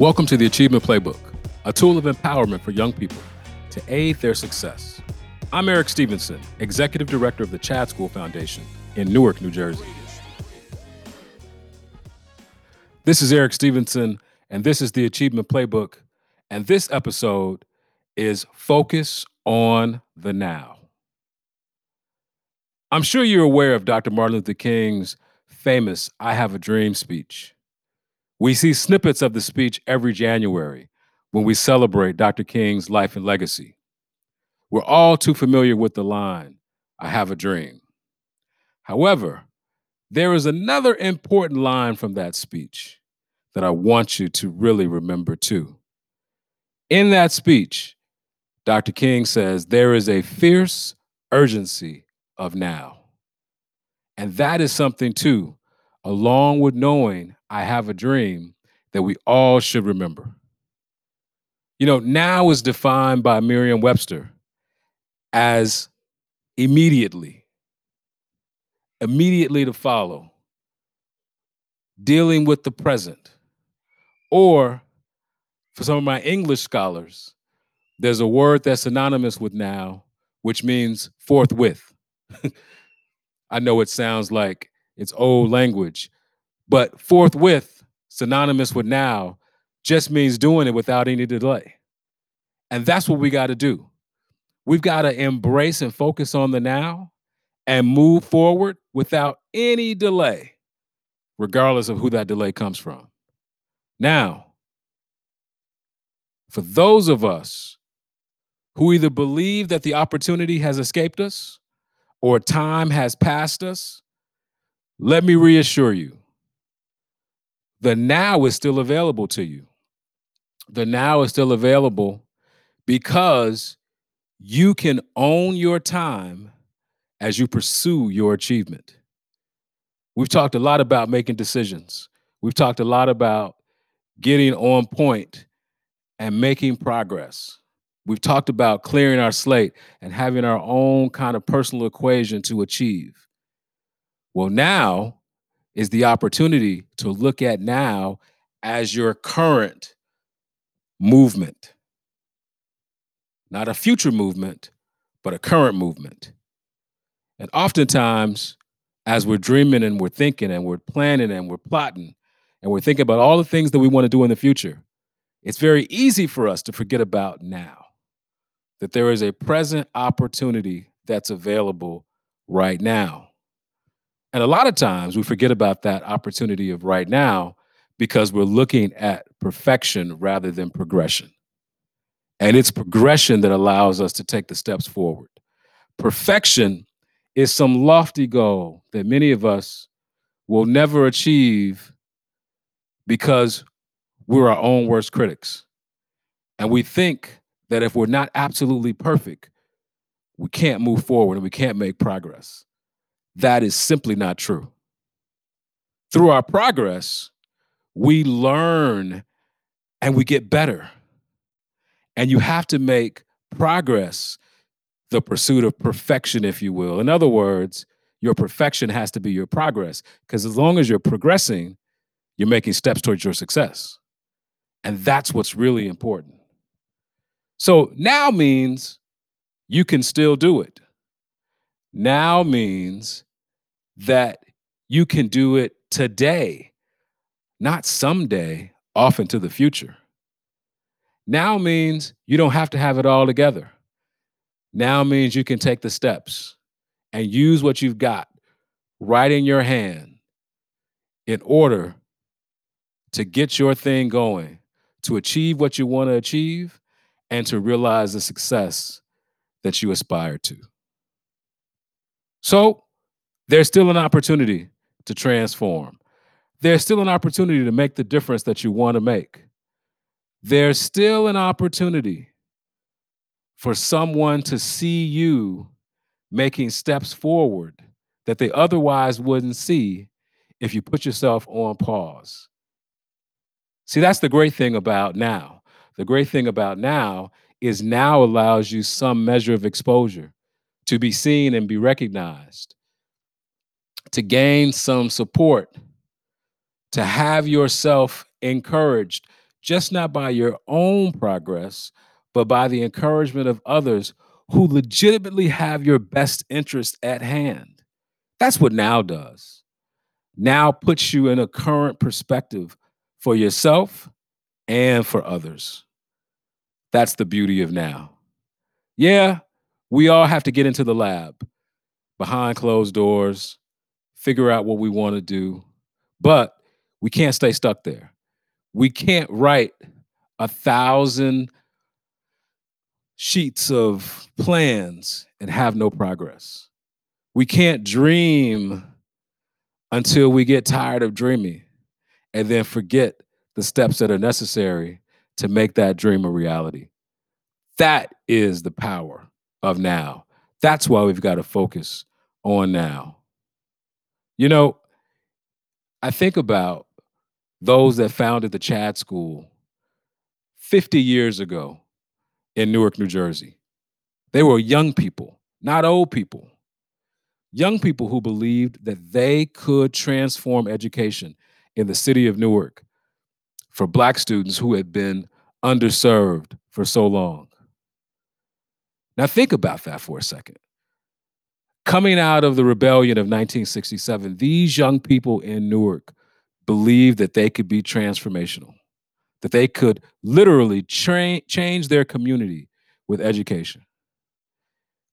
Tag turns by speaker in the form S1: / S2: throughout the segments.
S1: Welcome to the Achievement Playbook, a tool of empowerment for young people to aid their success. I'm Eric Stevenson, Executive Director of the Chad School Foundation in Newark, New Jersey. This is Eric Stevenson, and this is the Achievement Playbook. And this episode is Focus on the Now. I'm sure you're aware of Dr. Martin Luther King's famous I Have a Dream speech. We see snippets of the speech every January when we celebrate Dr. King's life and legacy. We're all too familiar with the line, I have a dream. However, there is another important line from that speech that I want you to really remember too. In that speech, Dr. King says, There is a fierce urgency of now. And that is something too along with knowing I have a dream that we all should remember. You know, now is defined by Merriam Webster as immediately, immediately to follow, dealing with the present. Or for some of my English scholars, there's a word that's synonymous with now, which means forthwith. I know it sounds like it's old language. But forthwith, synonymous with now, just means doing it without any delay. And that's what we got to do. We've got to embrace and focus on the now and move forward without any delay, regardless of who that delay comes from. Now, for those of us who either believe that the opportunity has escaped us or time has passed us, let me reassure you the now is still available to you. The now is still available because you can own your time as you pursue your achievement. We've talked a lot about making decisions. We've talked a lot about getting on point and making progress. We've talked about clearing our slate and having our own kind of personal equation to achieve. Well, now is the opportunity to look at now as your current movement. Not a future movement, but a current movement. And oftentimes, as we're dreaming and we're thinking and we're planning and we're plotting and we're thinking about all the things that we want to do in the future, it's very easy for us to forget about now. That there is a present opportunity that's available right now. And a lot of times we forget about that opportunity of right now because we're looking at perfection rather than progression. And it's progression that allows us to take the steps forward. Perfection is some lofty goal that many of us will never achieve because we're our own worst critics. And we think that if we're not absolutely perfect, we can't move forward and we can't make progress. That is simply not true. Through our progress, we learn and we get better. And you have to make progress the pursuit of perfection, if you will. In other words, your perfection has to be your progress, because as long as you're progressing, you're making steps towards your success. And that's what's really important. So now means you can still do it now means that you can do it today, not someday, off into the future. Now means you don't have to have it all together. Now means you can take the steps and use what you've got right in your hand in order to get your thing going, to achieve what you want to achieve, and to realize the success that you aspire to. So there's still an opportunity to transform. There's still an opportunity to make the difference that you want to make. There's still an opportunity for someone to see you making steps forward that they otherwise wouldn't see if you put yourself on pause. See, that's the great thing about now. The great thing about now is now allows you some measure of exposure to be seen and be recognized, to gain some support, to have yourself encouraged, just not by your own progress, but by the encouragement of others who legitimately have your best interest at hand. That's what now does. Now puts you in a current perspective for yourself and for others. That's the beauty of now. Yeah, we all have to get into the lab behind closed doors, figure out what we want to do, but we can't stay stuck there. We can't write a thousand sheets of plans and have no progress. We can't dream until we get tired of dreaming and then forget the steps that are necessary to make that dream a reality. That is the power of now. That's why we've got to focus on now. You know, I think about those that founded the Chad School 50 years ago in Newark, New Jersey. They were young people, not old people. Young people who believed that they could transform education in the city of Newark for Black students who had been underserved for so long. Now, think about that for a second. Coming out of the rebellion of 1967, these young people in Newark believed that they could be transformational, that they could literally tra- change their community with education.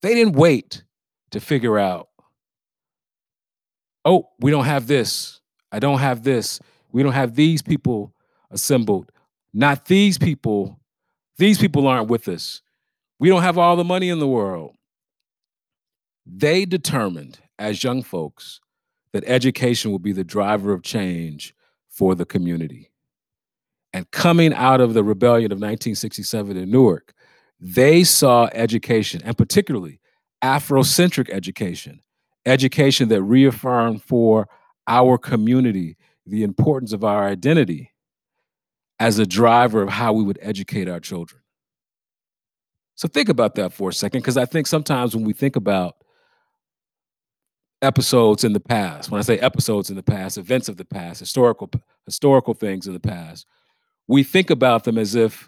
S1: They didn't wait to figure out, oh, we don't have this. I don't have this. We don't have these people assembled. Not these people. These people aren't with us. We don't have all the money in the world. They determined as young folks that education would be the driver of change for the community. And coming out of the rebellion of 1967 in Newark, they saw education, and particularly Afrocentric education, education that reaffirmed for our community the importance of our identity as a driver of how we would educate our children. So think about that for a second, because I think sometimes when we think about episodes in the past, when I say episodes in the past, events of the past, historical historical things in the past, we think about them as if,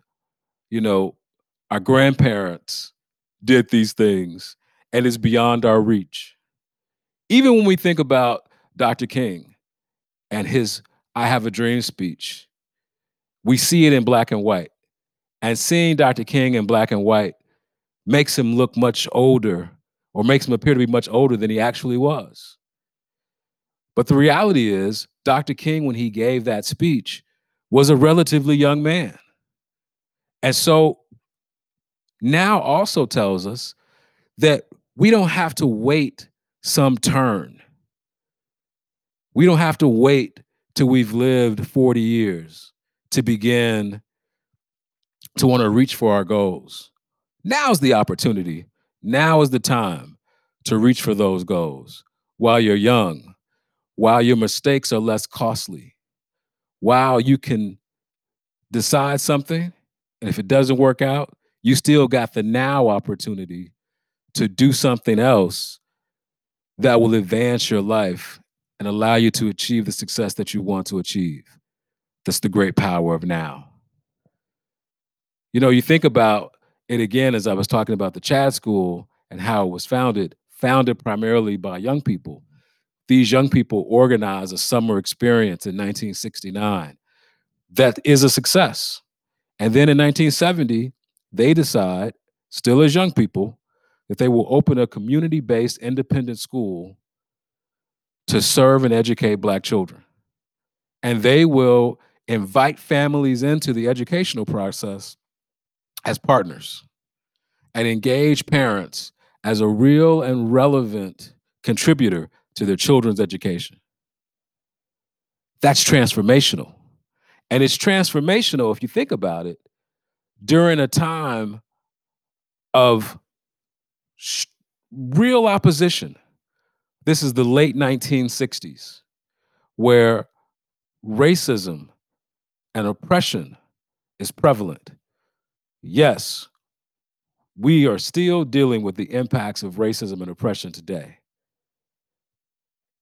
S1: you know, our grandparents did these things and it's beyond our reach. Even when we think about Dr. King and his I Have a Dream speech, we see it in black and white. And seeing Dr. King in black and white makes him look much older or makes him appear to be much older than he actually was. But the reality is, Dr. King, when he gave that speech, was a relatively young man. And so now also tells us that we don't have to wait some turn. We don't have to wait till we've lived 40 years to begin to want to reach for our goals. Now's the opportunity. Now is the time to reach for those goals while you're young, while your mistakes are less costly, while you can decide something. And if it doesn't work out, you still got the now opportunity to do something else that will advance your life and allow you to achieve the success that you want to achieve. That's the great power of now. You know, you think about it again as I was talking about the Chad School and how it was founded, founded primarily by young people. These young people organized a summer experience in 1969 that is a success. And then in 1970, they decide, still as young people, that they will open a community based independent school to serve and educate Black children. And they will invite families into the educational process as partners and engage parents as a real and relevant contributor to their children's education. That's transformational. And it's transformational if you think about it during a time of sh- real opposition. This is the late 1960s, where racism and oppression is prevalent. Yes, we are still dealing with the impacts of racism and oppression today.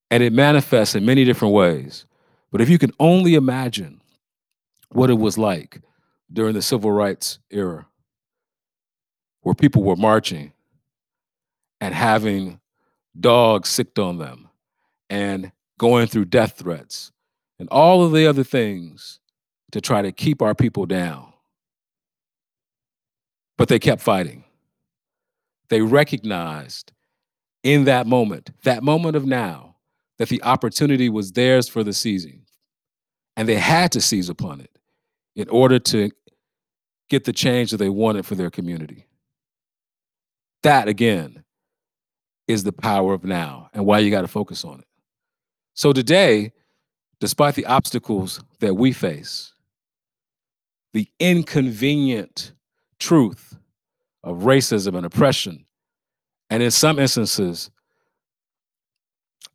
S1: And it manifests in many different ways. But if you can only imagine what it was like during the civil rights era, where people were marching and having dogs sicked on them and going through death threats and all of the other things to try to keep our people down. But they kept fighting. They recognized in that moment, that moment of now, that the opportunity was theirs for the seizing. And they had to seize upon it in order to get the change that they wanted for their community. That, again, is the power of now and why you got to focus on it. So today, despite the obstacles that we face, the inconvenient truth of racism and oppression, and in some instances,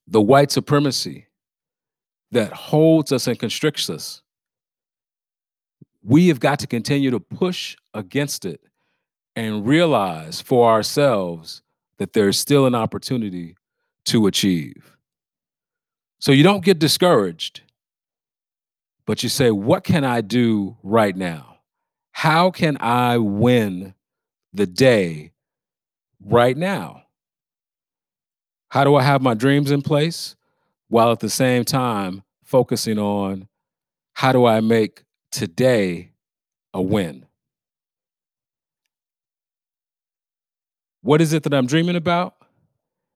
S1: the white supremacy that holds us and constricts us, we have got to continue to push against it and realize for ourselves that there's still an opportunity to achieve. So you don't get discouraged, but you say, What can I do right now? How can I win the day right now? How do I have my dreams in place while at the same time focusing on how do I make today a win? What is it that I'm dreaming about?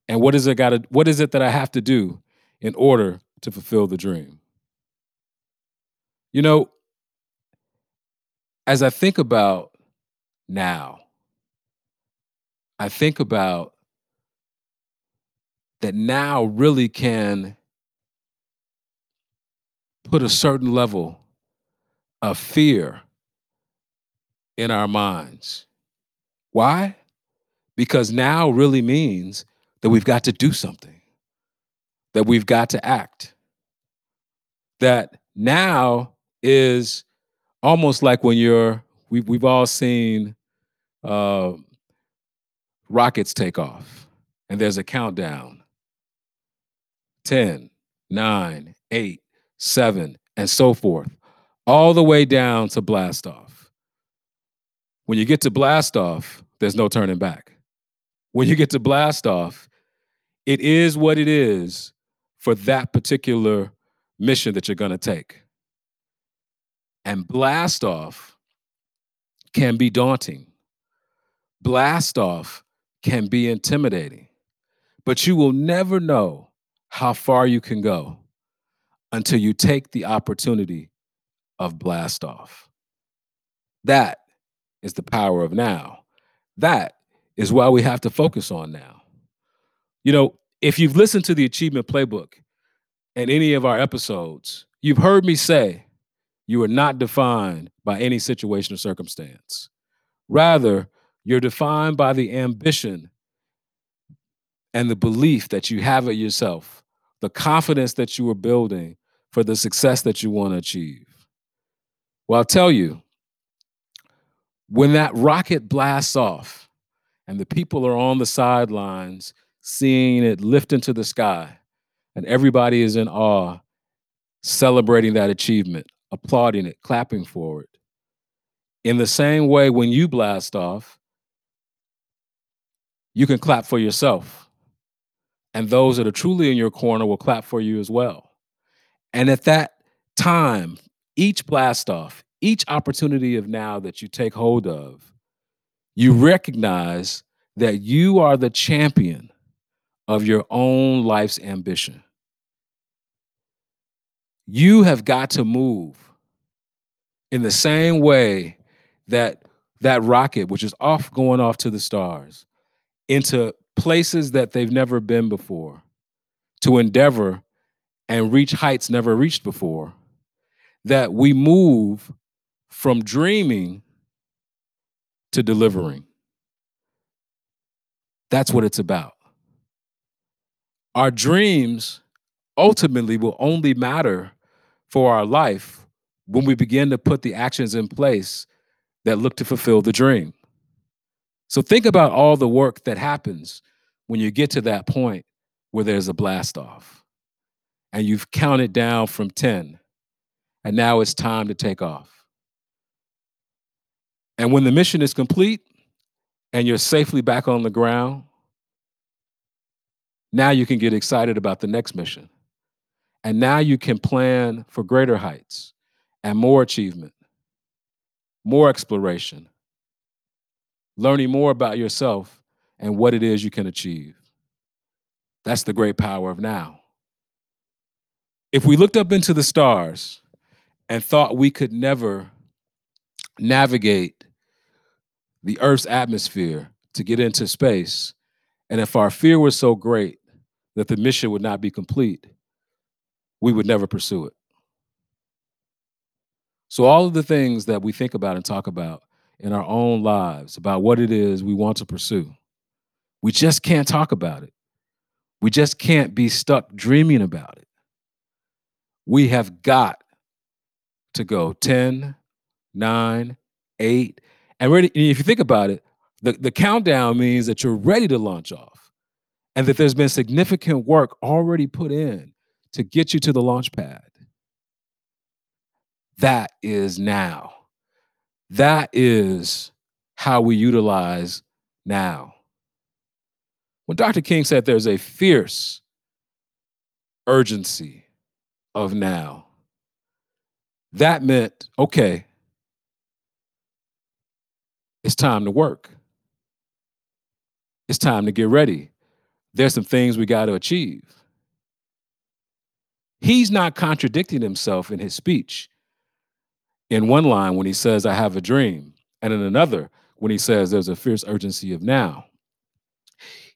S1: And what is it got to what is it that I have to do in order to fulfill the dream? You know, as I think about now, I think about that now really can put a certain level of fear in our minds. Why? Because now really means that we've got to do something, that we've got to act. That now is almost like when you're, we've, we've all seen uh, rockets take off and there's a countdown 10, 9, 8, 7, and so forth, all the way down to blast off. When you get to blast off, there's no turning back. When you get to blast off, it is what it is for that particular mission that you're going to take. And blast off can be daunting. Blast off can be intimidating. But you will never know how far you can go until you take the opportunity of blast off. That is the power of now. That is why we have to focus on now. You know, if you've listened to the Achievement Playbook and any of our episodes, you've heard me say you are not defined by any situation or circumstance. Rather, you're defined by the ambition and the belief that you have of yourself, the confidence that you are building for the success that you want to achieve. Well, I'll tell you, when that rocket blasts off and the people are on the sidelines seeing it lift into the sky, and everybody is in awe, celebrating that achievement, applauding it, clapping for it. In the same way, when you blast off, you can clap for yourself. And those that are truly in your corner will clap for you as well. And at that time, each blast off, each opportunity of now that you take hold of, you recognize that you are the champion of your own life's ambition. You have got to move in the same way that that rocket, which is off going off to the stars, into places that they've never been before, to endeavor and reach heights never reached before, that we move from dreaming to delivering. That's what it's about. Our dreams ultimately will only matter for our life when we begin to put the actions in place that look to fulfill the dream. So think about all the work that happens when you get to that point where there's a blast off and you've counted down from 10 and now it's time to take off. And when the mission is complete and you're safely back on the ground, now you can get excited about the next mission. And now you can plan for greater heights and more achievement, more exploration, learning more about yourself and what it is you can achieve. That's the great power of now. If we looked up into the stars and thought we could never navigate the Earth's atmosphere to get into space, and if our fear was so great that the mission would not be complete, we would never pursue it. So, all of the things that we think about and talk about in our own lives about what it is we want to pursue, we just can't talk about it. We just can't be stuck dreaming about it. We have got to go 10, 9, 8, and ready. If you think about it, the, the countdown means that you're ready to launch off and that there's been significant work already put in to get you to the launch pad. That is now. That is how we utilize now. When Dr. King said there's a fierce urgency of now, that meant, okay, it's time to work. It's time to get ready. There's some things we got to achieve. He's not contradicting himself in his speech in one line when he says, I have a dream, and in another when he says, there's a fierce urgency of now.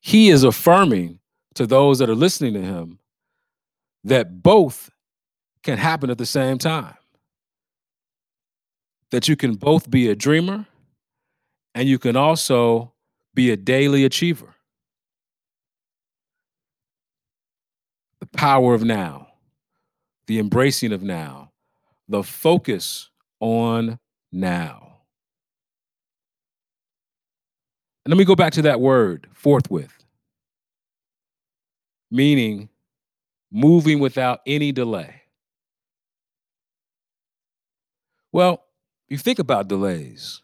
S1: He is affirming to those that are listening to him that both can happen at the same time. That you can both be a dreamer and you can also be a daily achiever. The power of now, the embracing of now, the focus on now. And let me go back to that word, forthwith, meaning moving without any delay. Well, you think about delays.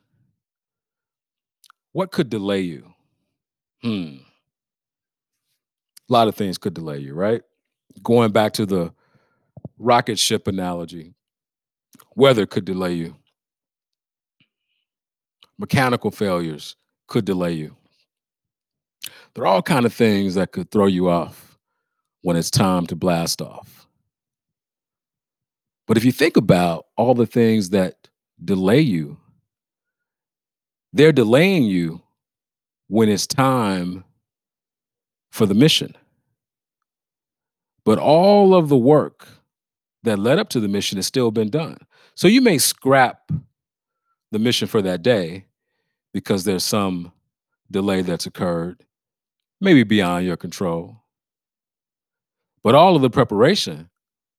S1: What could delay you? Hmm. A lot of things could delay you, right? Going back to the rocket ship analogy, Weather could delay you. Mechanical failures could delay you. There are all kind of things that could throw you off when it's time to blast off. But if you think about all the things that delay you, they're delaying you when it's time for the mission. But all of the work that led up to the mission has still been done. So you may scrap the mission for that day because there's some delay that's occurred, maybe beyond your control. But all of the preparation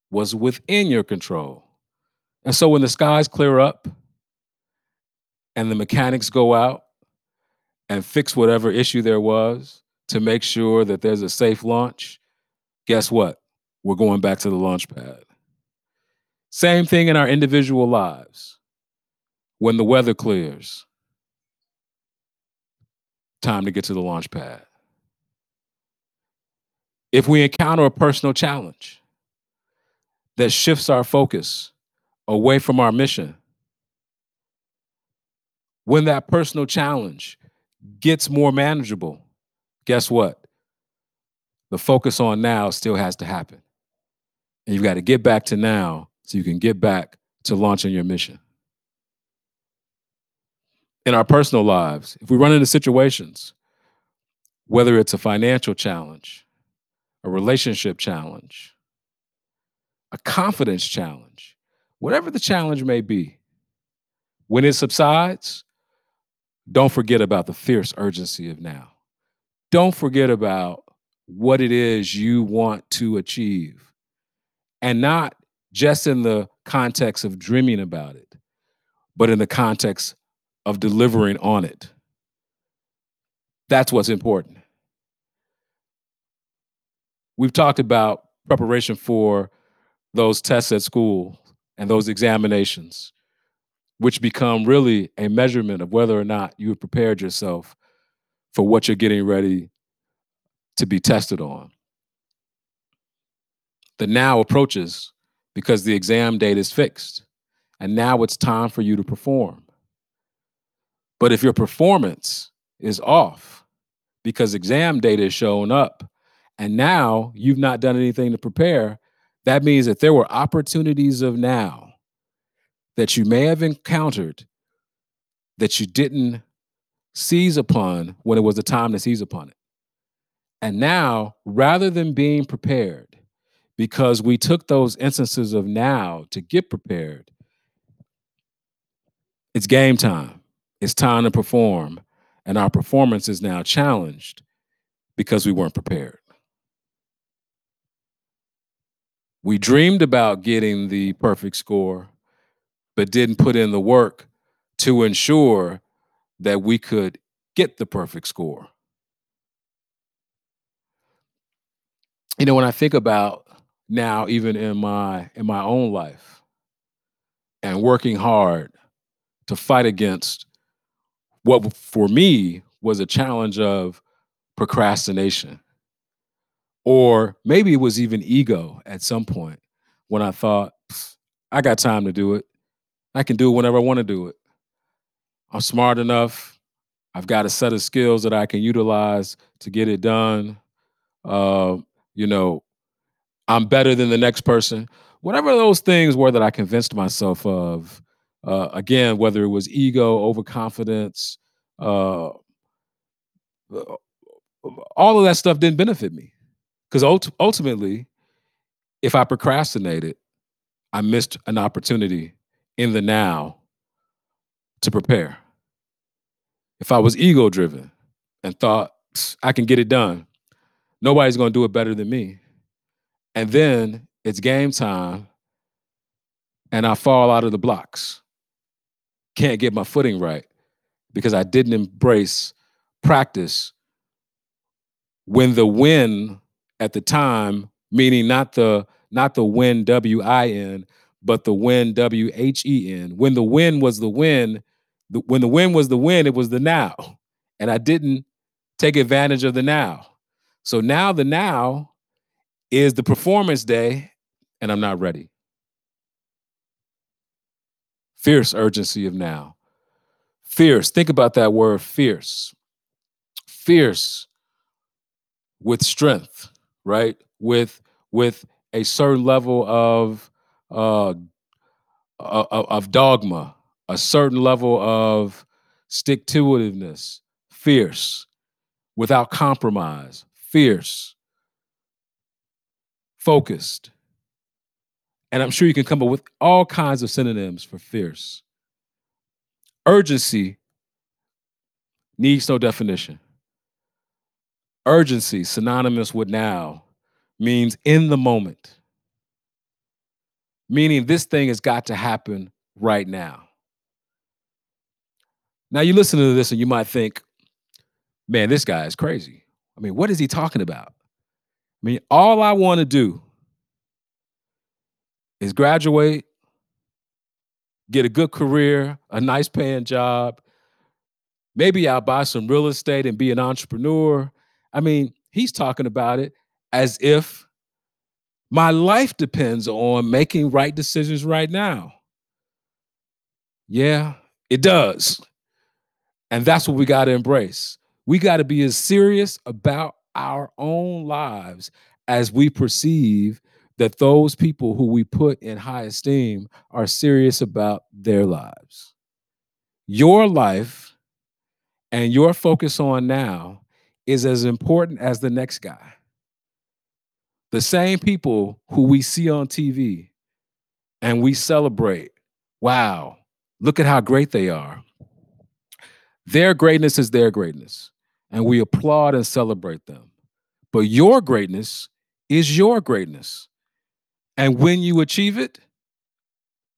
S1: was within your control. And so when the skies clear up and the mechanics go out and fix whatever issue there was to make sure that there's a safe launch, guess what? We're going back to the launch pad. Same thing in our individual lives. When the weather clears, time to get to the launch pad. If we encounter a personal challenge that shifts our focus away from our mission, when that personal challenge gets more manageable, guess what? The focus on now still has to happen. And you've got to get back to now so you can get back to launching your mission. In our personal lives, if we run into situations, whether it's a financial challenge, a relationship challenge, a confidence challenge, whatever the challenge may be, when it subsides, don't forget about the fierce urgency of now. Don't forget about what it is you want to achieve and not just in the context of dreaming about it, but in the context of delivering on it. That's what's important. We've talked about preparation for those tests at school and those examinations. which become really a measurement of whether or not you have prepared yourself for what you're getting ready to be tested on. The now approaches because the exam date is fixed, and now it's time for you to perform. But if your performance is off because exam data is showing up, and now you've not done anything to prepare, that means that there were opportunities of now that you may have encountered that you didn't seize upon when it was the time to seize upon it. And now, rather than being prepared, because we took those instances of now to get prepared, it's game time. It's time to perform. And our performance is now challenged because we weren't prepared. We dreamed about getting the perfect score but didn't put in the work to ensure that we could get the perfect score. You know, when I think about now, even in my in my own life, and working hard to fight against what for me was a challenge of procrastination. Or maybe it was even ego at some point when I thought, I got time to do it. I can do it whenever I want to do it. I'm smart enough. I've got a set of skills that I can utilize to get it done. Uh, you know, I'm better than the next person. Whatever those things were that I convinced myself of, uh, again, whether it was ego, overconfidence, uh, all of that stuff didn't benefit me. Because ult- ultimately, if I procrastinated, I missed an opportunity in the now to prepare. If I was ego driven and thought I can get it done, nobody's going to do it better than me. And then it's game time and I fall out of the blocks. Can't get my footing right because I didn't embrace practice when the win at the time, meaning not the not the win W I N, but the win W H E N. When the win was the win, the, when the win was the win, it was the now. And I didn't take advantage of the now. So now the now is the performance day, and I'm not ready. Fierce urgency of now. Fierce. Think about that word fierce. Fierce with strength, right? With with a certain level of uh, of dogma, a certain level of stick to itiveness, fierce, without compromise, fierce, focused. And I'm sure you can come up with all kinds of synonyms for fierce. Urgency needs no definition. Urgency, synonymous with now, means in the moment meaning this thing has got to happen right now. Now, you listen to this and you might think, man, this guy is crazy. I mean, what is he talking about? I mean, all I want to do is graduate, get a good career, a nice paying job. Maybe I'll buy some real estate and be an entrepreneur. I mean, he's talking about it as if my life depends on making right decisions right now. Yeah, it does. And that's what we got to embrace. We got to be as serious about our own lives as we perceive that those people who we put in high esteem are serious about their lives. Your life and your focus on now is as important as the next guy the same people who we see on TV and we celebrate, wow, look at how great they are. Their greatness is their greatness, and we applaud and celebrate them. But your greatness is your greatness. And when you achieve it,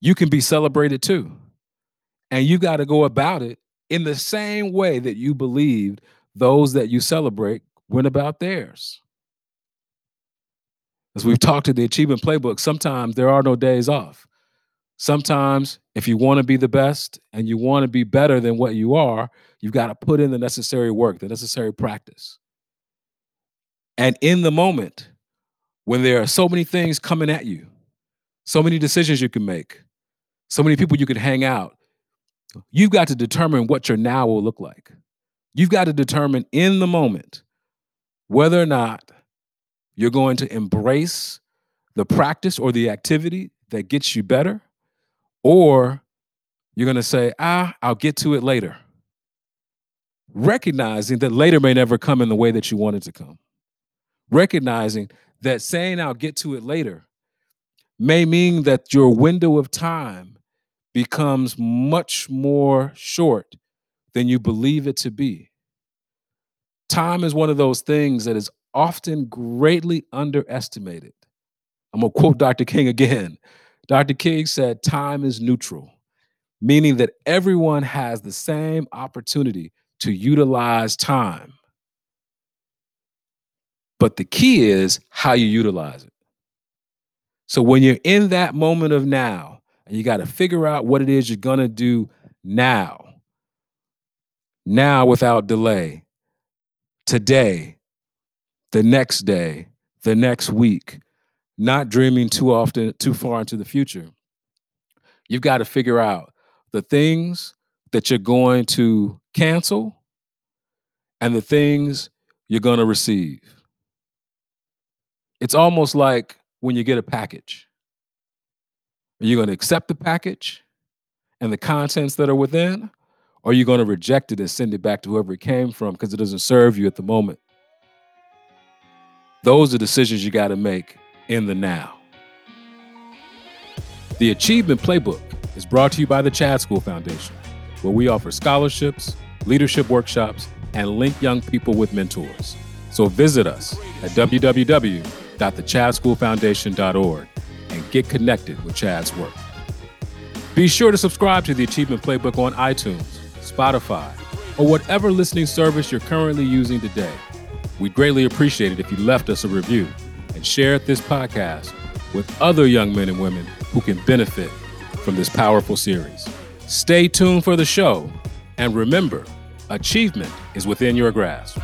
S1: you can be celebrated too. And you got to go about it in the same way that you believed those that you celebrate went about theirs as we've talked to the achievement playbook, sometimes there are no days off. Sometimes, if you want to be the best and you want to be better than what you are, you've got to put in the necessary work, the necessary practice. And in the moment, when there are so many things coming at you, so many decisions you can make, so many people you can hang out, you've got to determine what your now will look like. You've got to determine in the moment whether or not you're going to embrace the practice or the activity that gets you better, or you're going to say, ah, I'll get to it later. Recognizing that later may never come in the way that you want it to come. Recognizing that saying I'll get to it later may mean that your window of time becomes much more short than you believe it to be. Time is one of those things that is often greatly underestimated. I'm going to quote Dr. King again. Dr. King said, Time is neutral, meaning that everyone has the same opportunity to utilize time. But the key is how you utilize it. So when you're in that moment of now, and you got to figure out what it is you're going to do now, now without delay, today, the next day, the next week, not dreaming too often, too far into the future. You've got to figure out the things that you're going to cancel and the things you're going to receive. It's almost like when you get a package. Are you going to accept the package and the contents that are within? Or are you going to reject it and send it back to whoever it came from because it doesn't serve you at the moment? Those are decisions you got to make in the now. The Achievement Playbook is brought to you by the Chad School Foundation, where we offer scholarships, leadership workshops, and link young people with mentors. So visit us at www.thechadschoolfoundation.org and get connected with Chad's work. Be sure to subscribe to the Achievement Playbook on iTunes, Spotify, or whatever listening service you're currently using today. We'd greatly appreciate it if you left us a review and shared this podcast with other young men and women who can benefit from this powerful series. Stay tuned for the show, and remember, achievement is within your grasp.